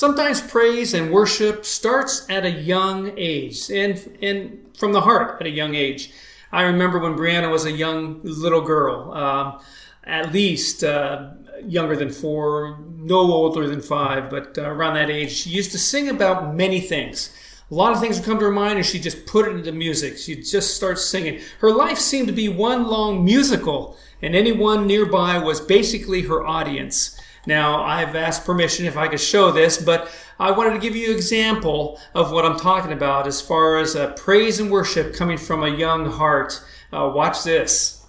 Sometimes praise and worship starts at a young age and, and from the heart at a young age. I remember when Brianna was a young little girl, um, at least uh, younger than four, no older than five, but uh, around that age, she used to sing about many things. A lot of things would come to her mind and she'd just put it into music. She'd just start singing. Her life seemed to be one long musical, and anyone nearby was basically her audience. Now, I've asked permission if I could show this, but I wanted to give you an example of what I'm talking about as far as uh, praise and worship coming from a young heart. Uh, watch this.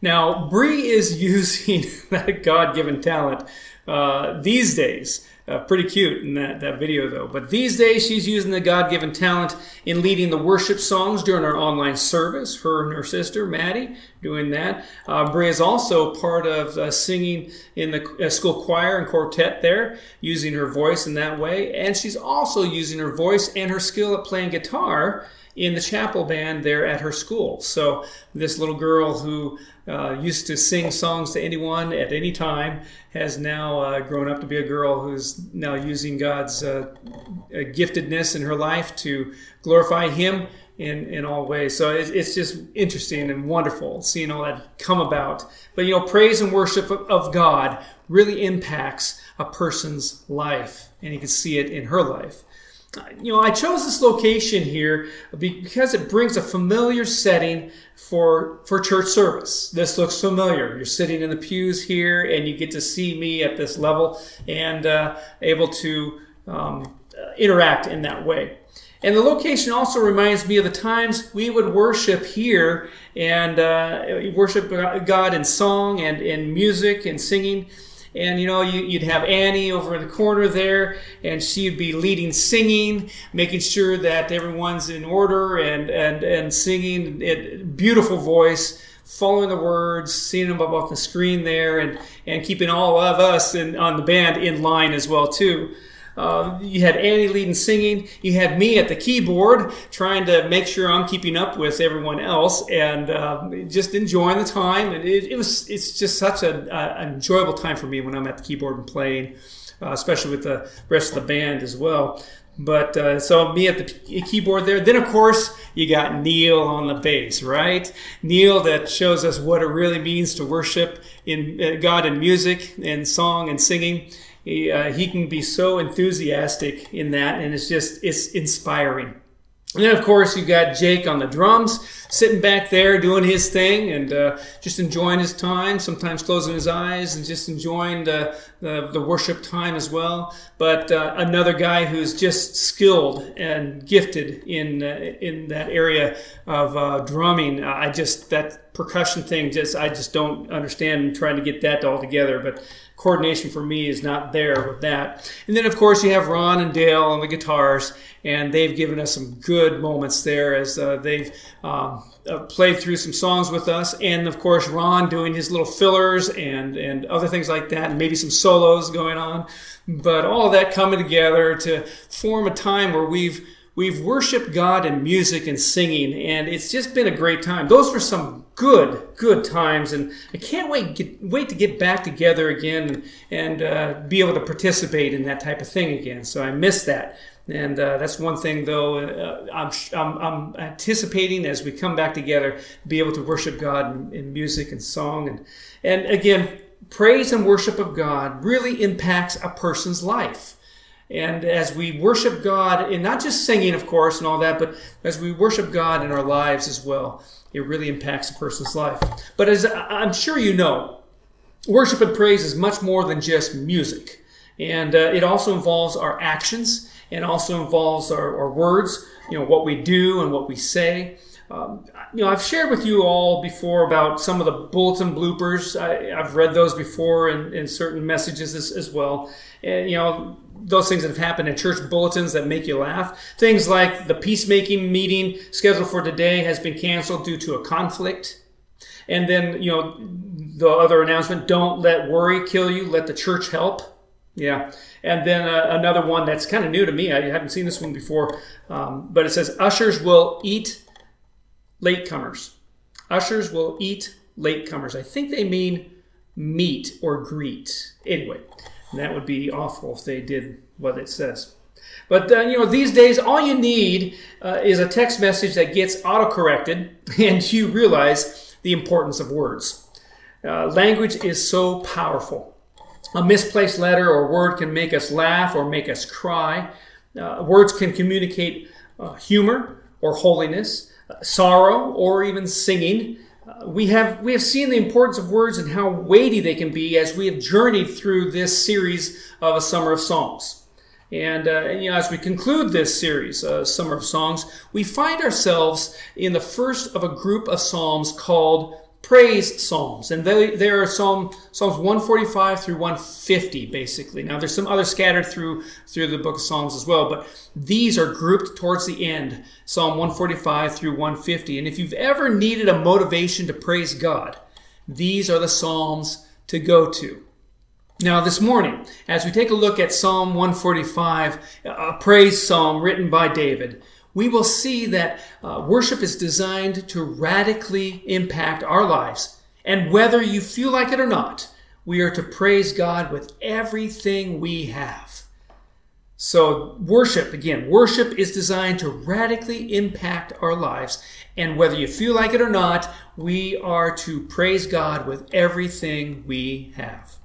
Now, Bree is using that God given talent uh, these days. Uh, pretty cute in that, that video, though. But these days, she's using the God given talent in leading the worship songs during our online service. Her and her sister, Maddie, doing that. Uh, is also part of uh, singing in the uh, school choir and quartet there, using her voice in that way. And she's also using her voice and her skill at playing guitar in the chapel band there at her school. So this little girl who uh, used to sing songs to anyone at any time has now uh, grown up to be a girl who's now using God's uh, giftedness in her life to glorify Him in, in all ways. So it's, it's just interesting and wonderful seeing all that come about. But you know, praise and worship of God really impacts a person's life, and you can see it in her life you know, I chose this location here because it brings a familiar setting for for church service. This looks familiar. You're sitting in the pews here, and you get to see me at this level and uh, able to um, interact in that way. And the location also reminds me of the times we would worship here and uh, worship God in song and in music and singing. And you know, you, would have Annie over in the corner there, and she'd be leading singing, making sure that everyone's in order and and and singing. It, beautiful voice, following the words, seeing them up on the screen there, and and keeping all of us in, on the band in line as well too. Uh, you had Annie leading singing. You had me at the keyboard trying to make sure I'm keeping up with everyone else and uh, just enjoying the time. And it, it, was it's just such an enjoyable time for me when I'm at the keyboard and playing, uh, especially with the rest of the band as well. But uh, so me at the keyboard there. Then of course you got Neil on the bass, right? Neil that shows us what it really means to worship in uh, God in music and song and singing. He, uh, he can be so enthusiastic in that, and it's just it's inspiring. And then, of course, you've got Jake on the drums, sitting back there doing his thing and uh, just enjoying his time, sometimes closing his eyes and just enjoying the, the, the worship time as well. But uh, another guy who's just skilled and gifted in, uh, in that area of uh, drumming. I just, that percussion thing, just I just don't understand trying to get that all together. But coordination for me is not there with that. And then, of course, you have Ron and Dale on the guitars, and they've given us some good moments there as uh, they've um, uh, played through some songs with us. And of course, Ron doing his little fillers and, and other things like that, and maybe some solos going on. But all that coming together to form a time where we've we've worshiped God in music and singing, and it's just been a great time. Those were some good, good times, and I can't wait get, wait to get back together again and uh, be able to participate in that type of thing again. So I miss that. And uh, that's one thing, though, uh, I'm, I'm, I'm, anticipating as we come back together, be able to worship God in, in music and song. And, and again, praise and worship of God really impacts a person's life. And as we worship God, and not just singing, of course, and all that, but as we worship God in our lives as well, it really impacts a person's life. But as I'm sure you know, worship and praise is much more than just music. And uh, it also involves our actions and also involves our, our, words, you know, what we do and what we say. Um, you know, I've shared with you all before about some of the bulletin bloopers. I, have read those before in, in certain messages as, as well. And, you know, those things that have happened in church bulletins that make you laugh. Things like the peacemaking meeting scheduled for today has been canceled due to a conflict. And then, you know, the other announcement don't let worry kill you, let the church help. Yeah. And then uh, another one that's kind of new to me. I haven't seen this one before, um, but it says ushers will eat latecomers. Ushers will eat latecomers. I think they mean meet or greet. Anyway, and that would be awful if they did what it says. But uh, you know, these days, all you need uh, is a text message that gets auto-corrected, and you realize the importance of words. Uh, language is so powerful. A misplaced letter or word can make us laugh or make us cry. Uh, words can communicate uh, humor or holiness, uh, sorrow or even singing we have we have seen the importance of words and how weighty they can be as we have journeyed through this series of a summer of songs. And, uh, and you know, as we conclude this series, uh, Summer of Songs, we find ourselves in the first of a group of psalms called praise psalms, and they, they are Psalm Psalms 145 through 150, basically. Now, there's some other scattered through through the book of Psalms as well, but these are grouped towards the end, Psalm 145 through 150. And if you've ever needed a motivation to praise God, these are the psalms to go to. Now, this morning, as we take a look at Psalm 145, a praise psalm written by David, we will see that uh, worship is designed to radically impact our lives. And whether you feel like it or not, we are to praise God with everything we have. So, worship, again, worship is designed to radically impact our lives. And whether you feel like it or not, we are to praise God with everything we have.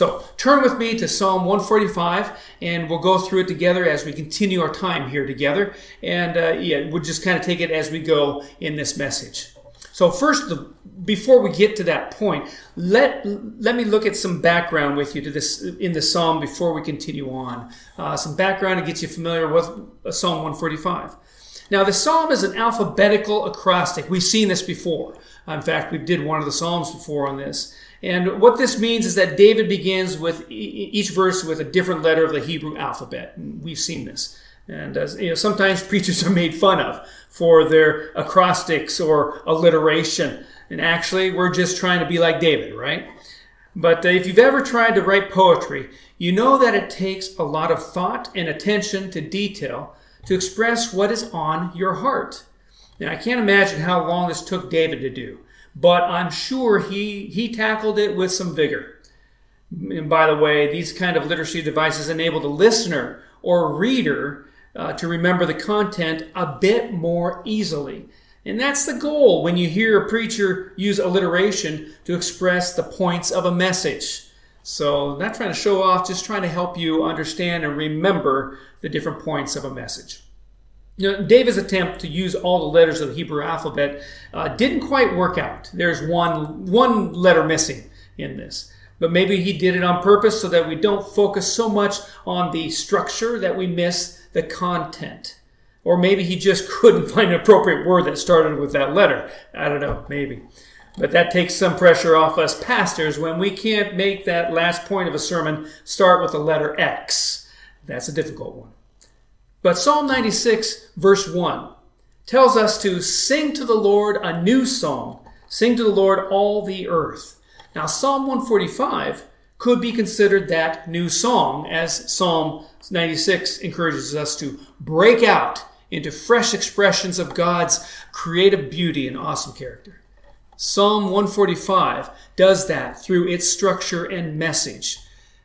So turn with me to Psalm 145, and we'll go through it together as we continue our time here together. And uh, yeah, we'll just kind of take it as we go in this message. So first, the, before we get to that point, let let me look at some background with you to this in the psalm before we continue on. Uh, some background to get you familiar with Psalm 145. Now, the psalm is an alphabetical acrostic. We've seen this before. In fact, we did one of the psalms before on this. And what this means is that David begins with each verse with a different letter of the Hebrew alphabet. We've seen this. And as, you know, sometimes preachers are made fun of for their acrostics or alliteration. And actually, we're just trying to be like David, right? But uh, if you've ever tried to write poetry, you know that it takes a lot of thought and attention to detail to express what is on your heart. Now, I can't imagine how long this took David to do but I'm sure he, he tackled it with some vigor. And by the way, these kind of literacy devices enable the listener or reader uh, to remember the content a bit more easily. And that's the goal when you hear a preacher use alliteration to express the points of a message. So, not trying to show off, just trying to help you understand and remember the different points of a message. David's attempt to use all the letters of the Hebrew alphabet uh, didn't quite work out. There's one one letter missing in this. But maybe he did it on purpose so that we don't focus so much on the structure that we miss the content. Or maybe he just couldn't find an appropriate word that started with that letter. I don't know, maybe. But that takes some pressure off us pastors when we can't make that last point of a sermon start with the letter X. That's a difficult one. But Psalm 96, verse 1, tells us to sing to the Lord a new song. Sing to the Lord all the earth. Now, Psalm 145 could be considered that new song, as Psalm 96 encourages us to break out into fresh expressions of God's creative beauty and awesome character. Psalm 145 does that through its structure and message.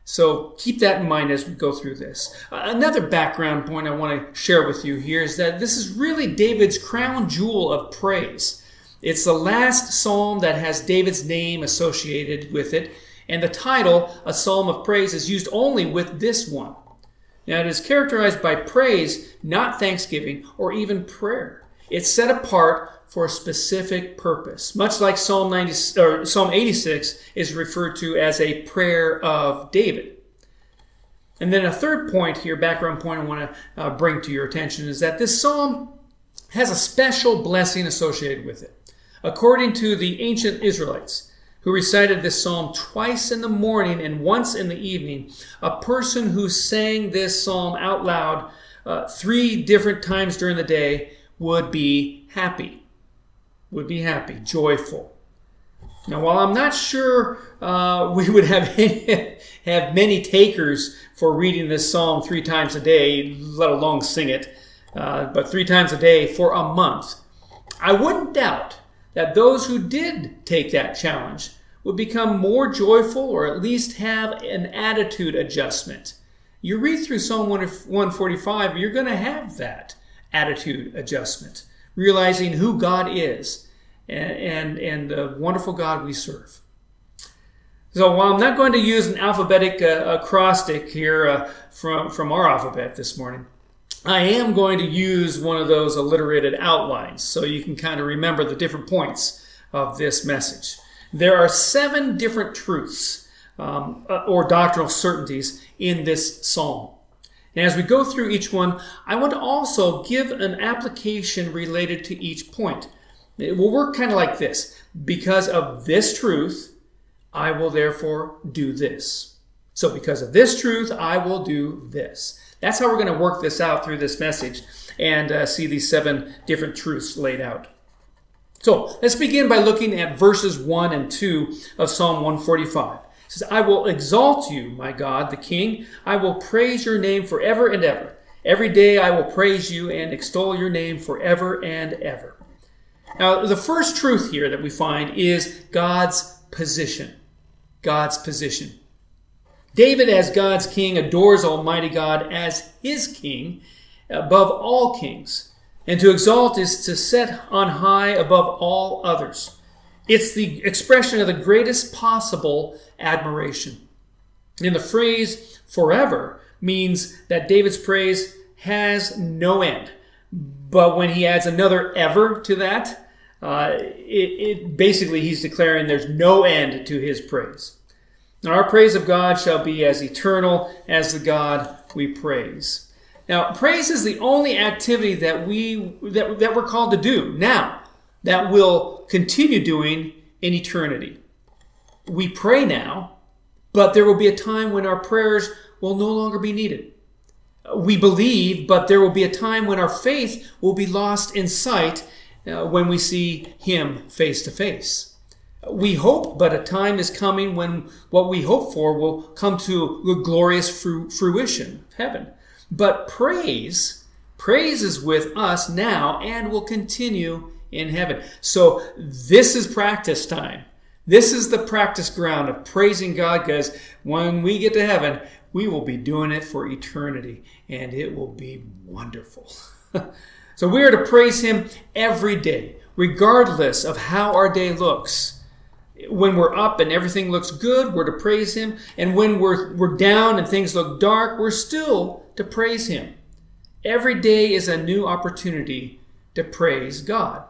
So keep that in mind as we go through this. Uh, another background point I want to share with you here is that this is really David's crown jewel of praise. It's the last psalm that has David's name associated with it, and the title, A Psalm of Praise, is used only with this one. Now, it is characterized by praise, not thanksgiving or even prayer. It's set apart for a specific purpose, much like Psalm 90 or Psalm 86 is referred to as a prayer of David. And then a third point here, background point I want to uh, bring to your attention is that this psalm has a special blessing associated with it. According to the ancient Israelites, who recited this psalm twice in the morning and once in the evening, a person who sang this psalm out loud uh, three different times during the day would be happy. Would be happy, joyful. Now, while I'm not sure uh, we would have have many takers for reading this psalm three times a day, let alone sing it, uh, but three times a day for a month, I wouldn't doubt that those who did take that challenge would become more joyful or at least have an attitude adjustment. You read through Psalm 145, you're going to have that attitude adjustment, realizing who God is and, and, and the wonderful God we serve. So while I'm not going to use an alphabetic uh, acrostic here uh, from, from our alphabet this morning, I am going to use one of those alliterated outlines so you can kind of remember the different points of this message. There are seven different truths um, uh, or doctrinal certainties in this psalm. And as we go through each one, I want to also give an application related to each point. It will work kind of like this because of this truth, I will therefore do this. So, because of this truth, I will do this. That's how we're going to work this out through this message and uh, see these seven different truths laid out. So let's begin by looking at verses 1 and 2 of Psalm 145. Says, I will exalt you, my God, the King. I will praise your name forever and ever. Every day I will praise you and extol your name forever and ever. Now, the first truth here that we find is God's position. God's position. David, as God's king, adores Almighty God as his king above all kings. And to exalt is to set on high above all others. It's the expression of the greatest possible admiration. And the phrase forever means that David's praise has no end. But when he adds another ever to that, uh, it, it basically he's declaring there's no end to his praise. And our praise of God shall be as eternal as the God we praise. Now, praise is the only activity that we that, that we're called to do now that we'll continue doing in eternity. We pray now, but there will be a time when our prayers will no longer be needed. We believe, but there will be a time when our faith will be lost in sight uh, when we see Him face to face. We hope, but a time is coming when what we hope for will come to the glorious fruition, of heaven. But praise, praise is with us now and will continue in heaven. So this is practice time. This is the practice ground of praising God because when we get to heaven, we will be doing it for eternity and it will be wonderful. so we are to praise Him every day, regardless of how our day looks when we're up and everything looks good, we're to praise Him. And when we're, we're down and things look dark, we're still to praise Him. Every day is a new opportunity to praise God.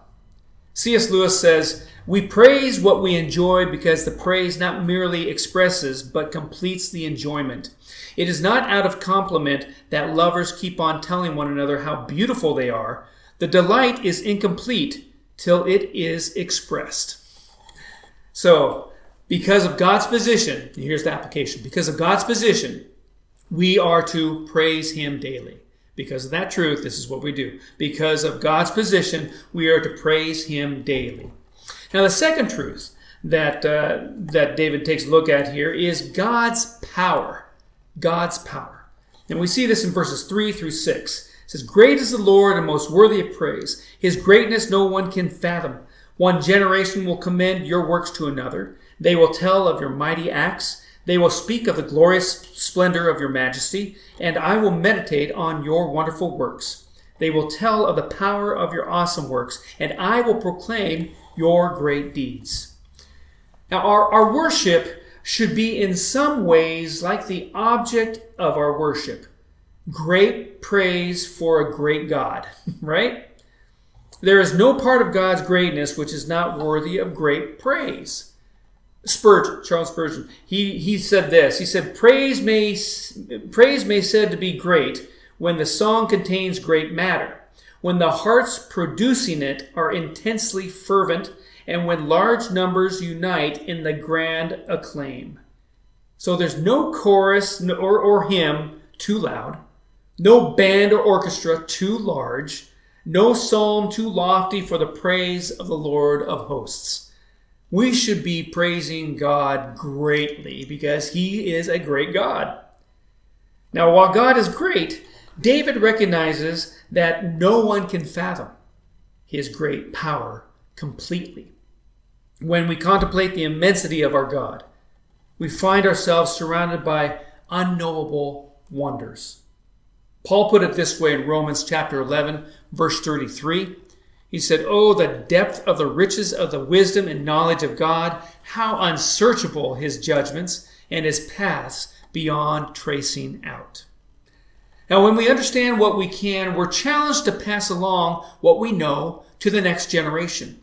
C.S. Lewis says, We praise what we enjoy because the praise not merely expresses but completes the enjoyment. It is not out of compliment that lovers keep on telling one another how beautiful they are. The delight is incomplete till it is expressed. So, because of God's position, here's the application. Because of God's position, we are to praise Him daily. Because of that truth, this is what we do. Because of God's position, we are to praise Him daily. Now, the second truth that uh, that David takes a look at here is God's power. God's power. And we see this in verses 3 through 6. It says, Great is the Lord and most worthy of praise. His greatness no one can fathom. One generation will commend your works to another. They will tell of your mighty acts. They will speak of the glorious splendor of your majesty, and I will meditate on your wonderful works. They will tell of the power of your awesome works, and I will proclaim your great deeds. Now, our, our worship should be in some ways like the object of our worship. Great praise for a great God, right? There is no part of God's greatness which is not worthy of great praise. Spurgeon, Charles Spurgeon, he, he said this. He said, praise may, praise may said to be great when the song contains great matter, when the hearts producing it are intensely fervent, and when large numbers unite in the grand acclaim. So there's no chorus or, or hymn too loud, no band or orchestra too large, no psalm too lofty for the praise of the Lord of hosts. We should be praising God greatly because He is a great God. Now, while God is great, David recognizes that no one can fathom His great power completely. When we contemplate the immensity of our God, we find ourselves surrounded by unknowable wonders. Paul put it this way in Romans chapter 11, verse 33. He said, Oh, the depth of the riches of the wisdom and knowledge of God, how unsearchable his judgments and his paths beyond tracing out. Now, when we understand what we can, we're challenged to pass along what we know to the next generation.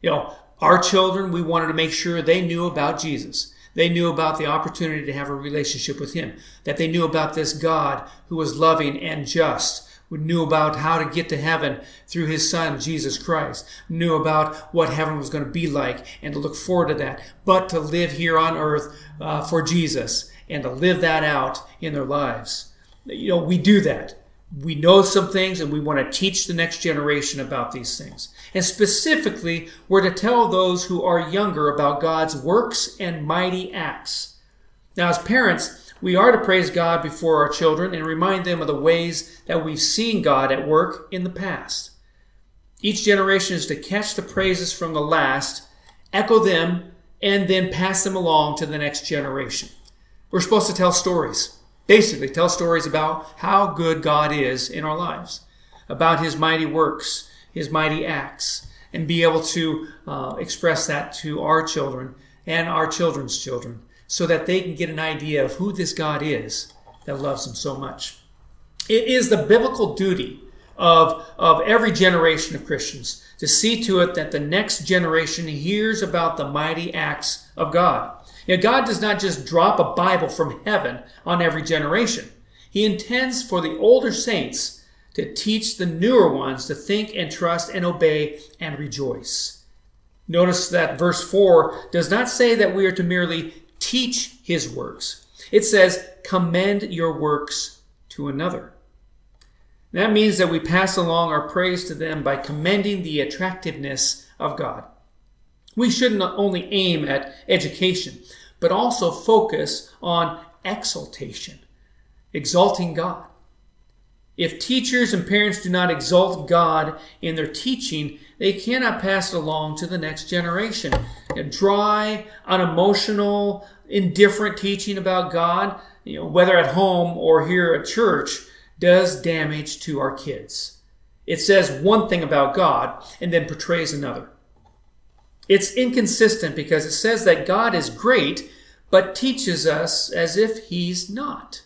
You know, our children, we wanted to make sure they knew about Jesus. They knew about the opportunity to have a relationship with Him, that they knew about this God who was loving and just, knew about how to get to heaven through His Son, Jesus Christ, knew about what heaven was going to be like and to look forward to that, but to live here on earth uh, for Jesus and to live that out in their lives. You know, we do that we know some things and we want to teach the next generation about these things. And specifically, we're to tell those who are younger about God's works and mighty acts. Now, as parents, we are to praise God before our children and remind them of the ways that we've seen God at work in the past. Each generation is to catch the praises from the last, echo them, and then pass them along to the next generation. We're supposed to tell stories. Basically, tell stories about how good God is in our lives, about His mighty works, His mighty acts, and be able to uh, express that to our children and our children's children so that they can get an idea of who this God is that loves them so much. It is the biblical duty of, of every generation of Christians to see to it that the next generation hears about the mighty acts of God. You know, God does not just drop a Bible from heaven on every generation. He intends for the older saints to teach the newer ones to think and trust and obey and rejoice. Notice that verse 4 does not say that we are to merely teach his works. It says, commend your works to another. That means that we pass along our praise to them by commending the attractiveness of God. We shouldn't only aim at education, but also focus on exaltation, exalting God. If teachers and parents do not exalt God in their teaching, they cannot pass it along to the next generation. A dry, unemotional, indifferent teaching about God, you know, whether at home or here at church, does damage to our kids. It says one thing about God and then portrays another. It's inconsistent because it says that God is great, but teaches us as if He's not.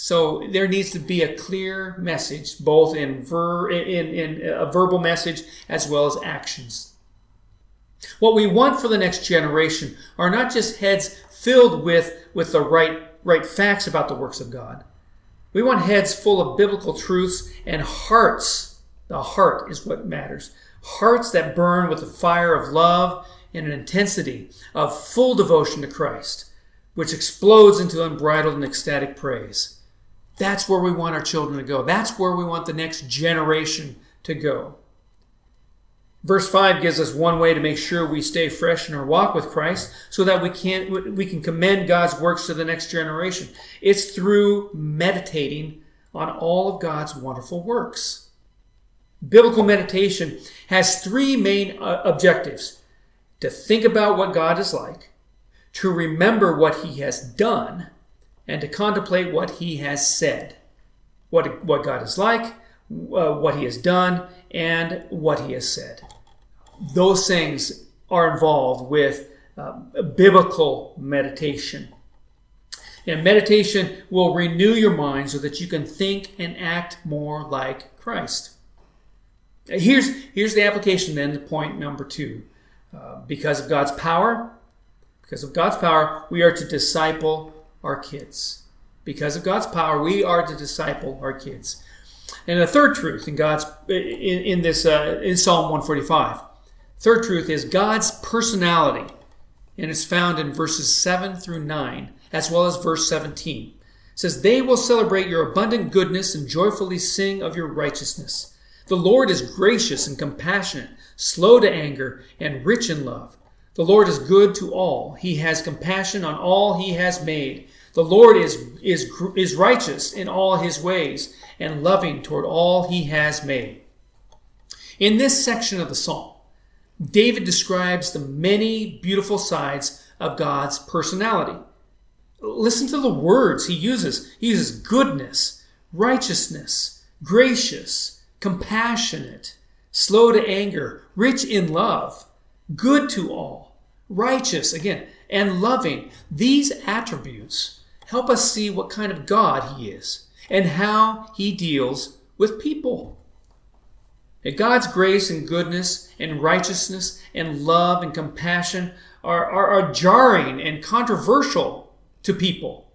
So there needs to be a clear message, both in, ver, in, in a verbal message as well as actions. What we want for the next generation are not just heads filled with, with the right, right facts about the works of God. We want heads full of biblical truths and hearts. The heart is what matters hearts that burn with the fire of love and an intensity of full devotion to Christ, which explodes into unbridled and ecstatic praise. That's where we want our children to go. That's where we want the next generation to go. Verse 5 gives us one way to make sure we stay fresh in our walk with Christ so that we can we can commend God's works to the next generation. It's through meditating on all of God's wonderful works. Biblical meditation has three main uh, objectives to think about what God is like, to remember what He has done, and to contemplate what He has said. What, what God is like, uh, what He has done, and what He has said. Those things are involved with uh, biblical meditation. And meditation will renew your mind so that you can think and act more like Christ. Here's, here's the application then point number two. Uh, because of God's power, because of God's power, we are to disciple our kids. Because of God's power, we are to disciple our kids. And the third truth in God's in, in this uh, in Psalm 145, third truth is God's personality, and it's found in verses seven through nine, as well as verse 17. It says, "They will celebrate your abundant goodness and joyfully sing of your righteousness." The Lord is gracious and compassionate, slow to anger, and rich in love. The Lord is good to all. He has compassion on all he has made. The Lord is, is, is righteous in all his ways and loving toward all he has made. In this section of the psalm, David describes the many beautiful sides of God's personality. Listen to the words he uses. He uses goodness, righteousness, gracious, compassionate, slow to anger, rich in love, good to all, righteous, again, and loving. These attributes help us see what kind of God He is and how He deals with people. And God's grace and goodness and righteousness and love and compassion are, are, are jarring and controversial to people.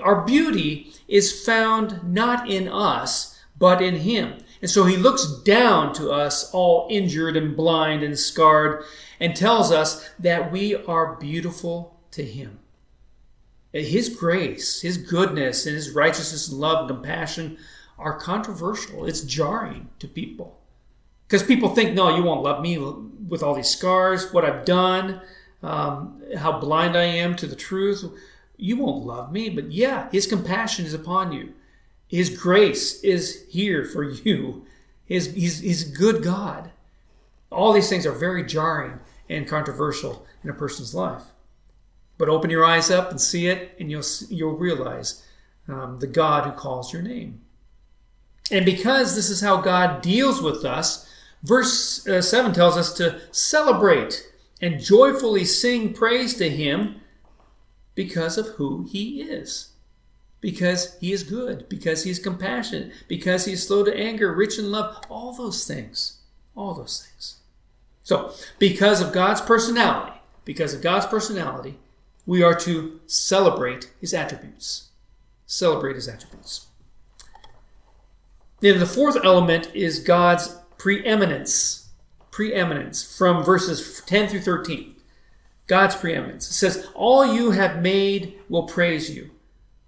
Our beauty is found not in us, but in Him. And so He looks down to us, all injured and blind and scarred, and tells us that we are beautiful to Him. His grace, His goodness, and His righteousness and love and compassion are controversial. It's jarring to people. Because people think, no, you won't love me with all these scars, what I've done, um, how blind I am to the truth. You won't love me. But yeah, His compassion is upon you. His grace is here for you. His, he's, he's a good God. All these things are very jarring and controversial in a person's life. But open your eyes up and see it, and you'll, you'll realize um, the God who calls your name. And because this is how God deals with us, verse uh, 7 tells us to celebrate and joyfully sing praise to Him because of who He is because he is good, because he's compassionate, because he's slow to anger, rich in love, all those things. All those things. So, because of God's personality, because of God's personality, we are to celebrate his attributes. Celebrate his attributes. Then the fourth element is God's preeminence. Preeminence from verses 10 through 13. God's preeminence. It says, All you have made will praise you.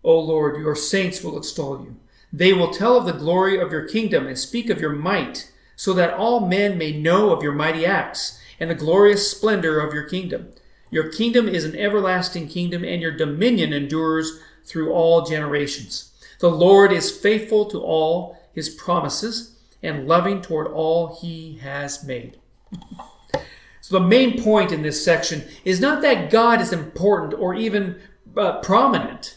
O Lord, your saints will extol you. They will tell of the glory of your kingdom and speak of your might, so that all men may know of your mighty acts and the glorious splendor of your kingdom. Your kingdom is an everlasting kingdom, and your dominion endures through all generations. The Lord is faithful to all his promises and loving toward all he has made. so, the main point in this section is not that God is important or even uh, prominent.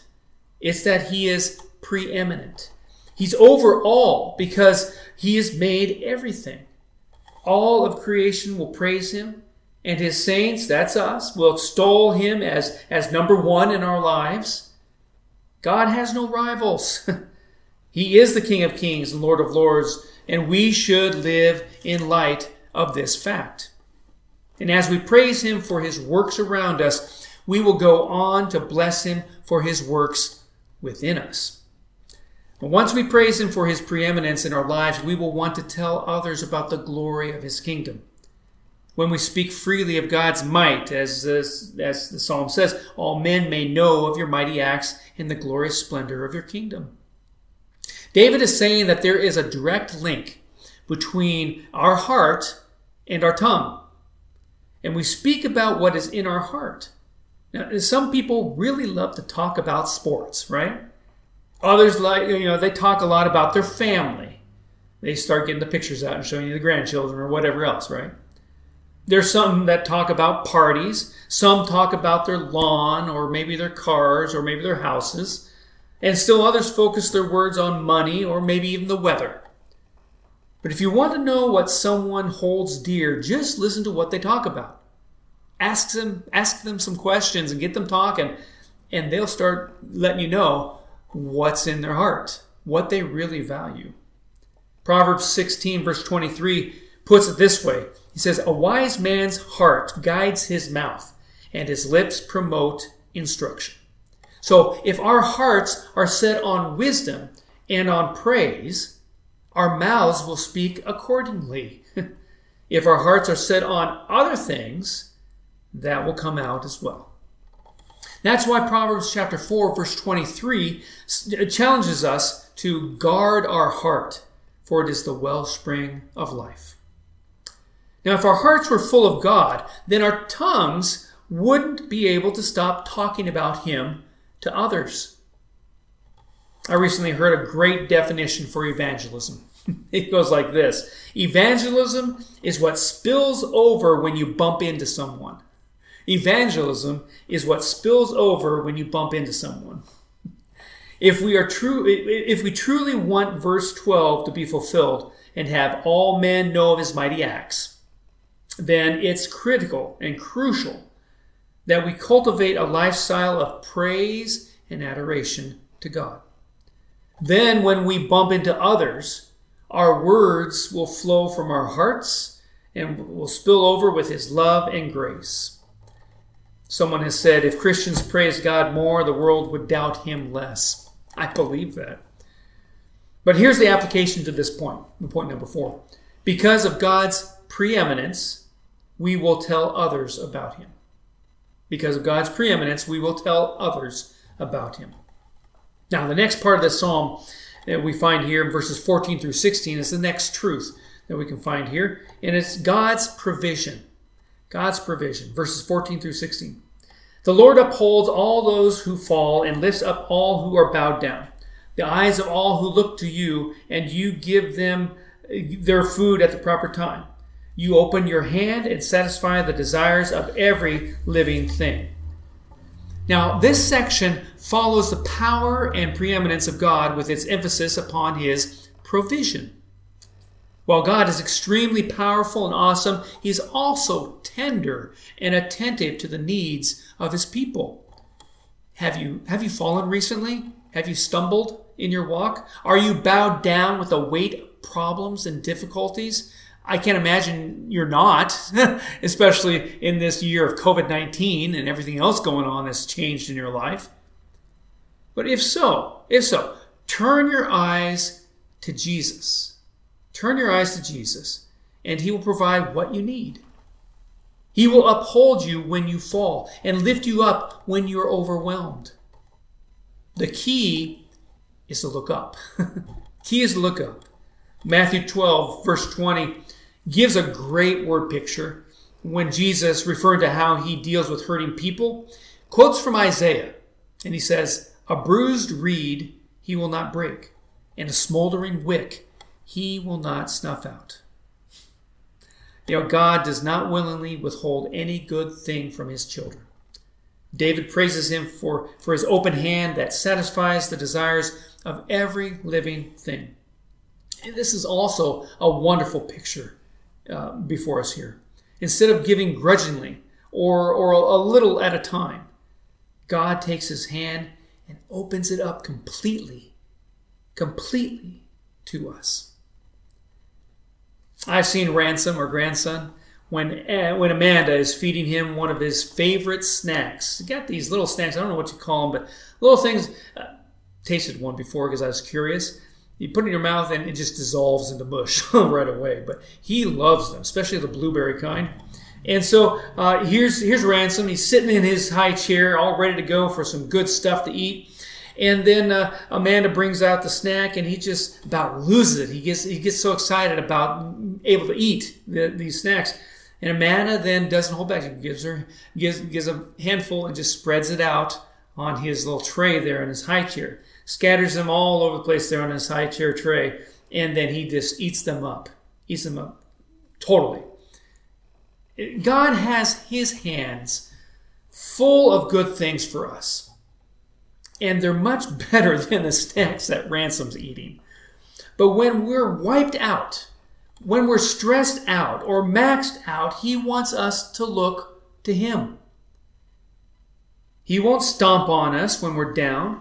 It's that he is preeminent. He's over all because he has made everything. All of creation will praise him, and his saints, that's us, will extol him as, as number one in our lives. God has no rivals. he is the King of kings and Lord of lords, and we should live in light of this fact. And as we praise him for his works around us, we will go on to bless him for his works within us. Once we praise Him for His preeminence in our lives, we will want to tell others about the glory of His kingdom. When we speak freely of God's might, as, as, as the psalm says, all men may know of your mighty acts and the glorious splendor of your kingdom. David is saying that there is a direct link between our heart and our tongue. And we speak about what is in our heart. Now, some people really love to talk about sports, right? Others like you know they talk a lot about their family. They start getting the pictures out and showing you the grandchildren or whatever else, right? There's some that talk about parties. Some talk about their lawn or maybe their cars or maybe their houses. And still others focus their words on money or maybe even the weather. But if you want to know what someone holds dear, just listen to what they talk about ask them ask them some questions and get them talking and they'll start letting you know what's in their heart, what they really value. Proverbs 16, verse 23, puts it this way He says, A wise man's heart guides his mouth, and his lips promote instruction. So if our hearts are set on wisdom and on praise, our mouths will speak accordingly. if our hearts are set on other things, that will come out as well. That's why Proverbs chapter 4 verse 23 uh, challenges us to guard our heart, for it is the wellspring of life. Now, if our hearts were full of God, then our tongues wouldn't be able to stop talking about Him to others. I recently heard a great definition for evangelism. it goes like this Evangelism is what spills over when you bump into someone. Evangelism is what spills over when you bump into someone. If we are true if we truly want verse 12 to be fulfilled and have all men know of his mighty acts, then it's critical and crucial that we cultivate a lifestyle of praise and adoration to God. Then, when we bump into others, our words will flow from our hearts and will spill over with His love and grace. Someone has said, if Christians praise God more, the world would doubt Him less. I believe that. But here's the application to this point, point number four. Because of God's preeminence, we will tell others about Him. Because of God's preeminence, we will tell others about him. Now, the next part of the psalm that we find here in verses 14 through 16 is the next truth that we can find here, and it's God's provision. God's provision, verses 14 through 16. The Lord upholds all those who fall and lifts up all who are bowed down. The eyes of all who look to you, and you give them uh, their food at the proper time. You open your hand and satisfy the desires of every living thing. Now, this section follows the power and preeminence of God with its emphasis upon his provision. While God is extremely powerful and awesome, he is also tender and attentive to the needs of his people. Have you, have you fallen recently? Have you stumbled in your walk? Are you bowed down with the weight of problems and difficulties? I can't imagine you're not, especially in this year of COVID 19 and everything else going on that's changed in your life. But if so, if so, turn your eyes to Jesus. Turn your eyes to Jesus, and He will provide what you need. He will uphold you when you fall and lift you up when you're overwhelmed. The key is to look up. key is to look up. Matthew 12, verse 20 gives a great word picture when Jesus, referring to how he deals with hurting people, quotes from Isaiah. And he says, A bruised reed he will not break, and a smoldering wick he will not snuff out. Know, God does not willingly withhold any good thing from his children. David praises him for, for his open hand that satisfies the desires of every living thing. And this is also a wonderful picture uh, before us here. Instead of giving grudgingly or, or a little at a time, God takes his hand and opens it up completely, completely to us. I've seen Ransom, or grandson, when, uh, when Amanda is feeding him one of his favorite snacks. He got these little snacks, I don't know what you call them, but little things. Uh, tasted one before because I was curious you put it in your mouth and it just dissolves into mush right away. But he loves them, especially the blueberry kind. And so uh, here's here's Ransom. He's sitting in his high chair, all ready to go for some good stuff to eat. And then uh, Amanda brings out the snack, and he just about loses it. He gets he gets so excited about able to eat the, these snacks. And Amanda then doesn't hold back. She gives her gives gives a handful and just spreads it out on his little tray there in his high chair scatters them all over the place there on his high chair tray, and then he just eats them up. Eats them up totally. God has his hands full of good things for us. And they're much better than the snacks that Ransom's eating. But when we're wiped out, when we're stressed out or maxed out, he wants us to look to him. He won't stomp on us when we're down,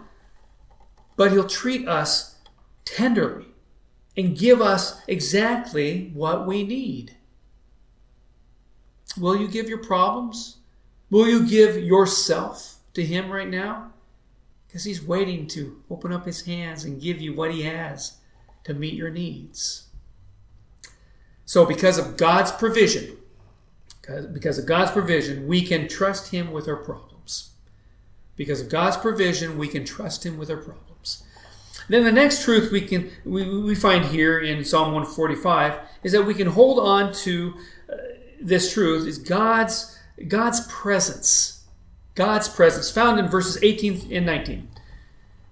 but He'll treat us tenderly and give us exactly what we need. Will you give your problems? Will you give yourself to Him right now? Because He's waiting to open up His hands and give you what He has to meet your needs. So, because of God's provision, because of God's provision, we can trust Him with our problems. Because of God's provision, we can trust Him with our problems. Then the next truth we can we, we find here in Psalm 145 is that we can hold on to uh, this truth is God's God's presence. God's presence found in verses 18 and 19.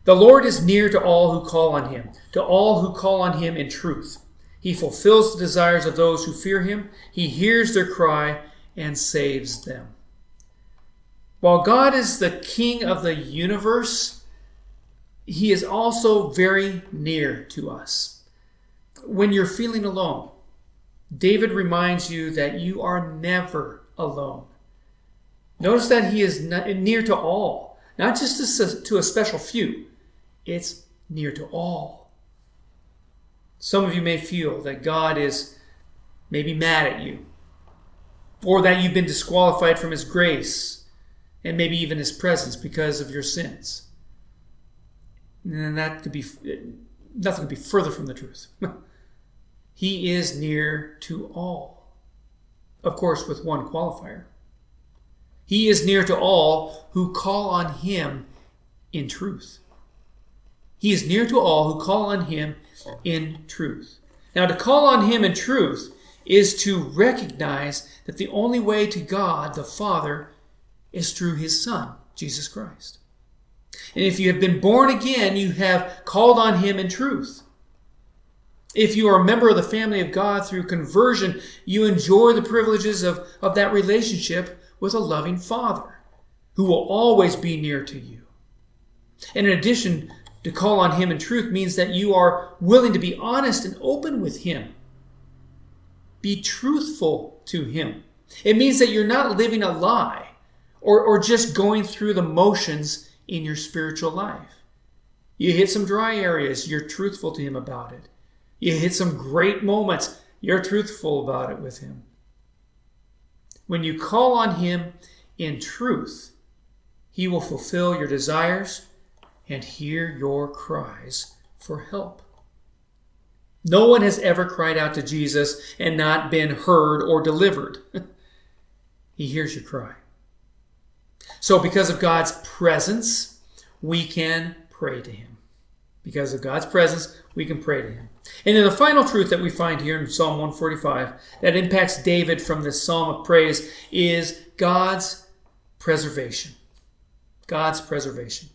The Lord is near to all who call on him, to all who call on him in truth. He fulfills the desires of those who fear him. He hears their cry and saves them. While God is the king of the universe, he is also very near to us. When you're feeling alone, David reminds you that you are never alone. Notice that he is near to all, not just to a special few, it's near to all. Some of you may feel that God is maybe mad at you, or that you've been disqualified from his grace and maybe even his presence because of your sins. And that could be nothing could be further from the truth. he is near to all. Of course, with one qualifier. He is near to all who call on him in truth. He is near to all who call on him in truth. Now, to call on him in truth is to recognize that the only way to God the Father is through his Son, Jesus Christ. And if you have been born again, you have called on him in truth. If you are a member of the family of God through conversion, you enjoy the privileges of, of that relationship with a loving Father who will always be near to you. And in addition, to call on Him in truth means that you are willing to be honest and open with Him. Be truthful to Him. It means that you're not living a lie or, or just going through the motions in your spiritual life. You hit some dry areas, you're truthful to Him about it. You hit some great moments, you're truthful about it with Him. When you call on Him in truth, He will fulfill your desires and hear your cries for help. No one has ever cried out to Jesus and not been heard or delivered. he hears your cry. So, because of God's presence, we can pray to Him. Because of God's presence, we can pray to Him. And then the final truth that we find here in Psalm 145 that impacts David from this psalm of praise is God's preservation. God's preservation.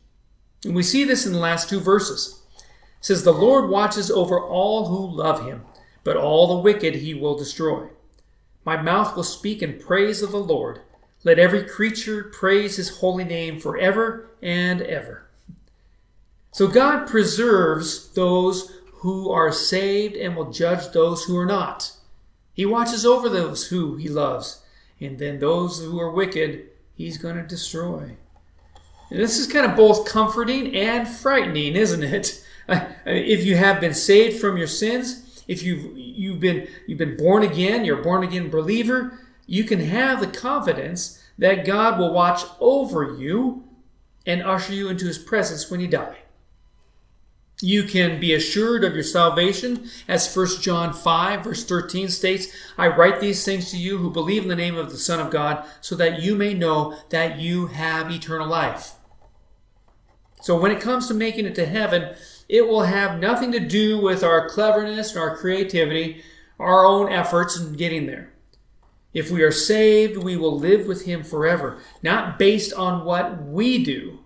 And we see this in the last two verses. It says, The Lord watches over all who love him, but all the wicked he will destroy. My mouth will speak in praise of the Lord. Let every creature praise his holy name forever and ever. So God preserves those who are saved and will judge those who are not. He watches over those who he loves, and then those who are wicked, he's going to destroy. And this is kind of both comforting and frightening, isn't it? If you have been saved from your sins, if you've you've been you've been born again, you're a born again believer, you can have the confidence that God will watch over you and usher you into his presence when you die. You can be assured of your salvation, as 1 John 5, verse 13 states, I write these things to you who believe in the name of the Son of God, so that you may know that you have eternal life. So when it comes to making it to heaven, it will have nothing to do with our cleverness or our creativity, our own efforts in getting there. If we are saved, we will live with Him forever, not based on what we do,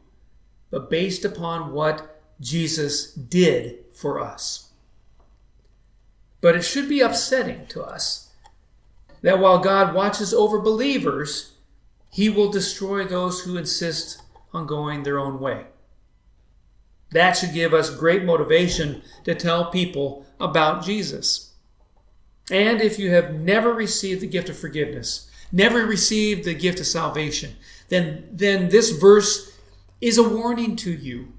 but based upon what Jesus did for us. But it should be upsetting to us that while God watches over believers, he will destroy those who insist on going their own way. That should give us great motivation to tell people about Jesus. And if you have never received the gift of forgiveness, never received the gift of salvation, then, then this verse is a warning to you.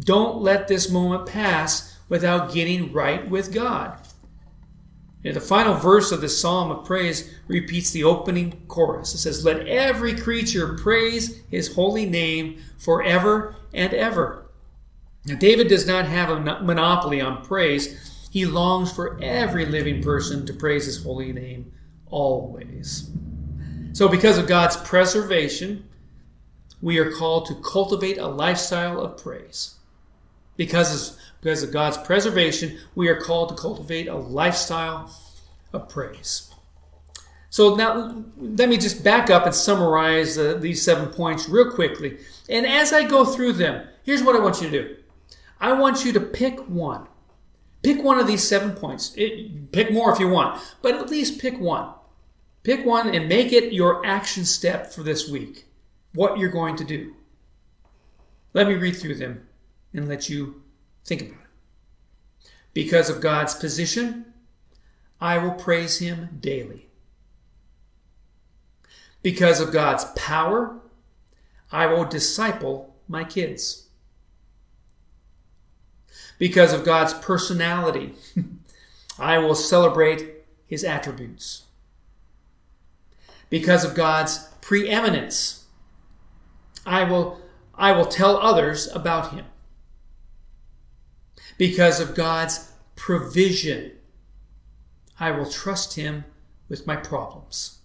Don't let this moment pass without getting right with God. And the final verse of the psalm of praise repeats the opening chorus. It says, Let every creature praise his holy name forever and ever. Now, David does not have a monopoly on praise. He longs for every living person to praise his holy name always. So, because of God's preservation, we are called to cultivate a lifestyle of praise. Because of, because of God's preservation, we are called to cultivate a lifestyle of praise. So now let me just back up and summarize uh, these seven points real quickly. And as I go through them, here's what I want you to do. I want you to pick one. Pick one of these seven points. It, pick more if you want, but at least pick one. Pick one and make it your action step for this week. What you're going to do. Let me read through them and let you think about it. Because of God's position, I will praise him daily. Because of God's power, I will disciple my kids. Because of God's personality, I will celebrate his attributes. Because of God's preeminence, I will, I will tell others about him because of God's provision. I will trust Him with my problems.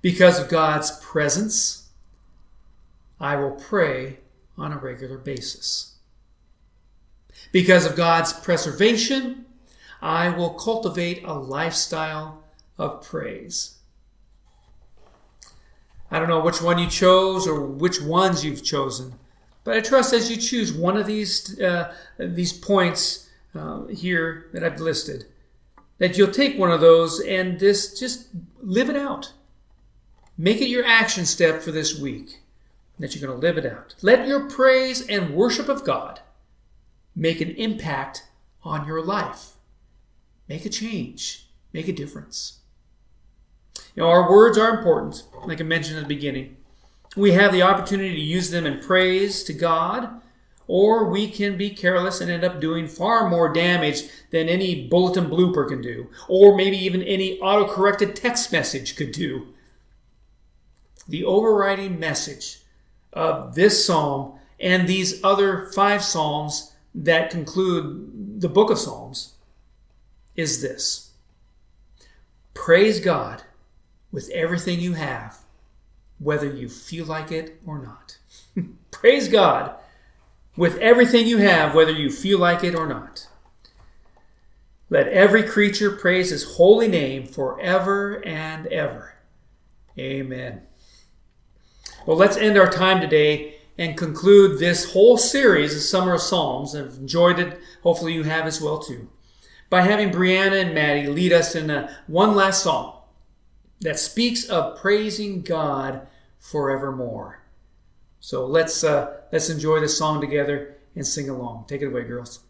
Because of God's presence, I will pray on a regular basis. Because of God's preservation, I will cultivate a lifestyle of praise. I don't know which one you chose or which ones you've chosen. But I trust as you choose one of these uh, these points uh, here that I've listed, that you'll take one of those and just just live it out. Make it your action step for this week. That you're going to live it out. Let your praise and worship of God make an impact on your life. Make a change. Make a difference. You know, our words are important, like I mentioned at the beginning. We have the opportunity to use them in praise to God, or we can be careless and end up doing far more damage than any bulletin blooper can do, or maybe even any auto-corrected text message could do. The overriding message of this psalm and these other five psalms that conclude the book of Psalms is this Praise God with everything you have whether you feel like it or not. Praise God with everything you have, whether you feel like it or not. Let every creature praise his holy name forever and ever. Amen. Well, let's end our time today and conclude this whole series of Summer of Psalms. I've enjoyed it. Hopefully, you have as well too. By having Brianna and Maddie lead us in a, one last song that speaks of praising God forevermore. So let's uh, let's enjoy this song together and sing along. Take it away, girls.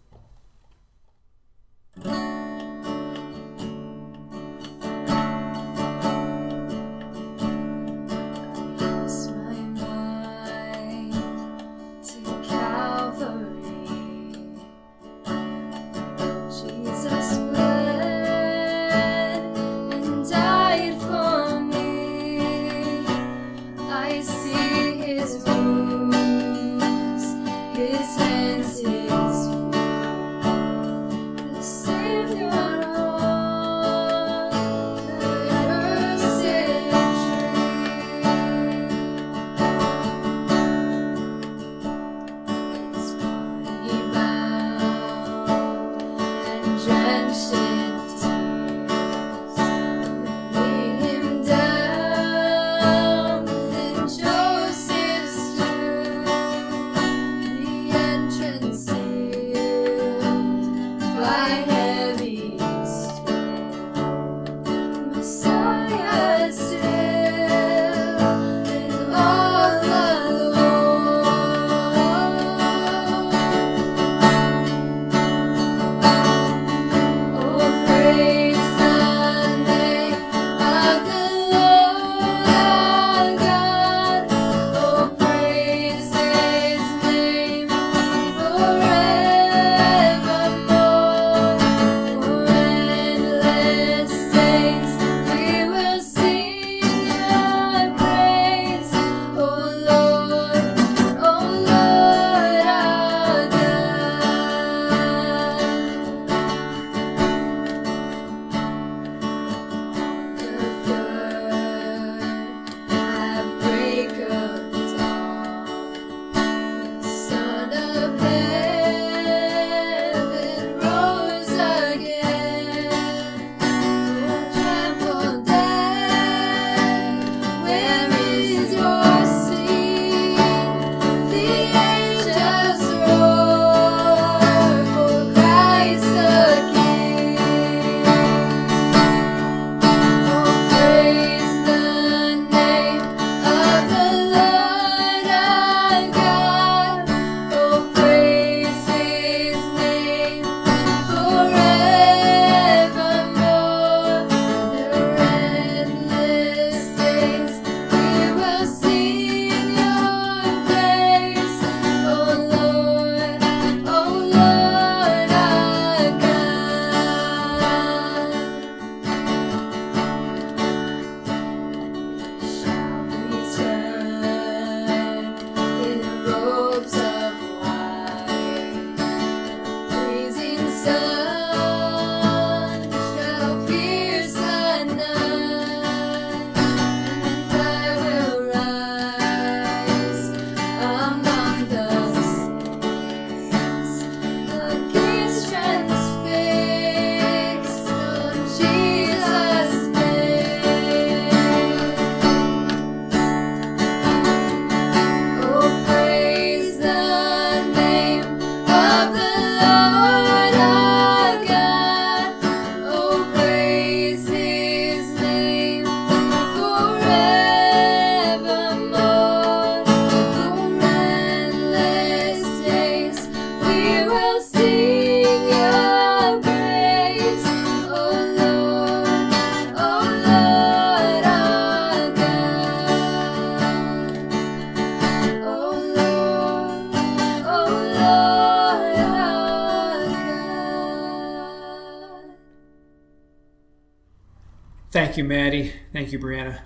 Maddie. Thank you, Brianna,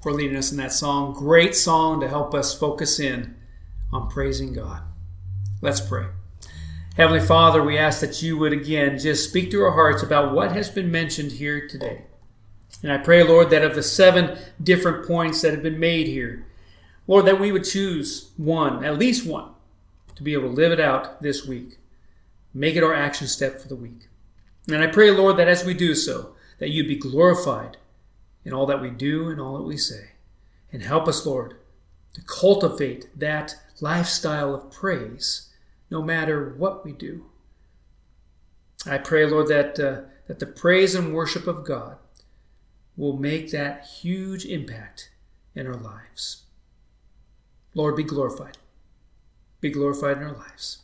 for leading us in that song. Great song to help us focus in on praising God. Let's pray. Heavenly Father, we ask that you would again just speak to our hearts about what has been mentioned here today. And I pray, Lord, that of the seven different points that have been made here, Lord, that we would choose one, at least one, to be able to live it out this week. Make it our action step for the week. And I pray, Lord, that as we do so, that you'd be glorified in all that we do and all that we say. And help us, Lord, to cultivate that lifestyle of praise no matter what we do. I pray, Lord, that, uh, that the praise and worship of God will make that huge impact in our lives. Lord, be glorified. Be glorified in our lives.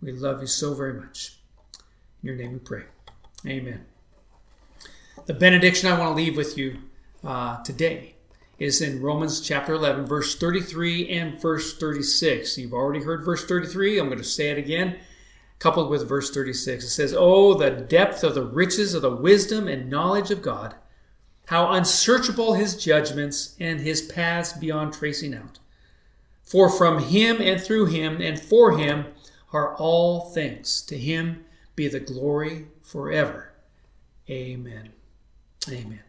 We love you so very much. In your name we pray. Amen. The benediction I want to leave with you uh, today is in Romans chapter 11, verse 33 and verse 36. You've already heard verse 33. I'm going to say it again, coupled with verse 36. It says, Oh, the depth of the riches of the wisdom and knowledge of God! How unsearchable his judgments and his paths beyond tracing out. For from him and through him and for him are all things. To him be the glory forever. Amen. Amen.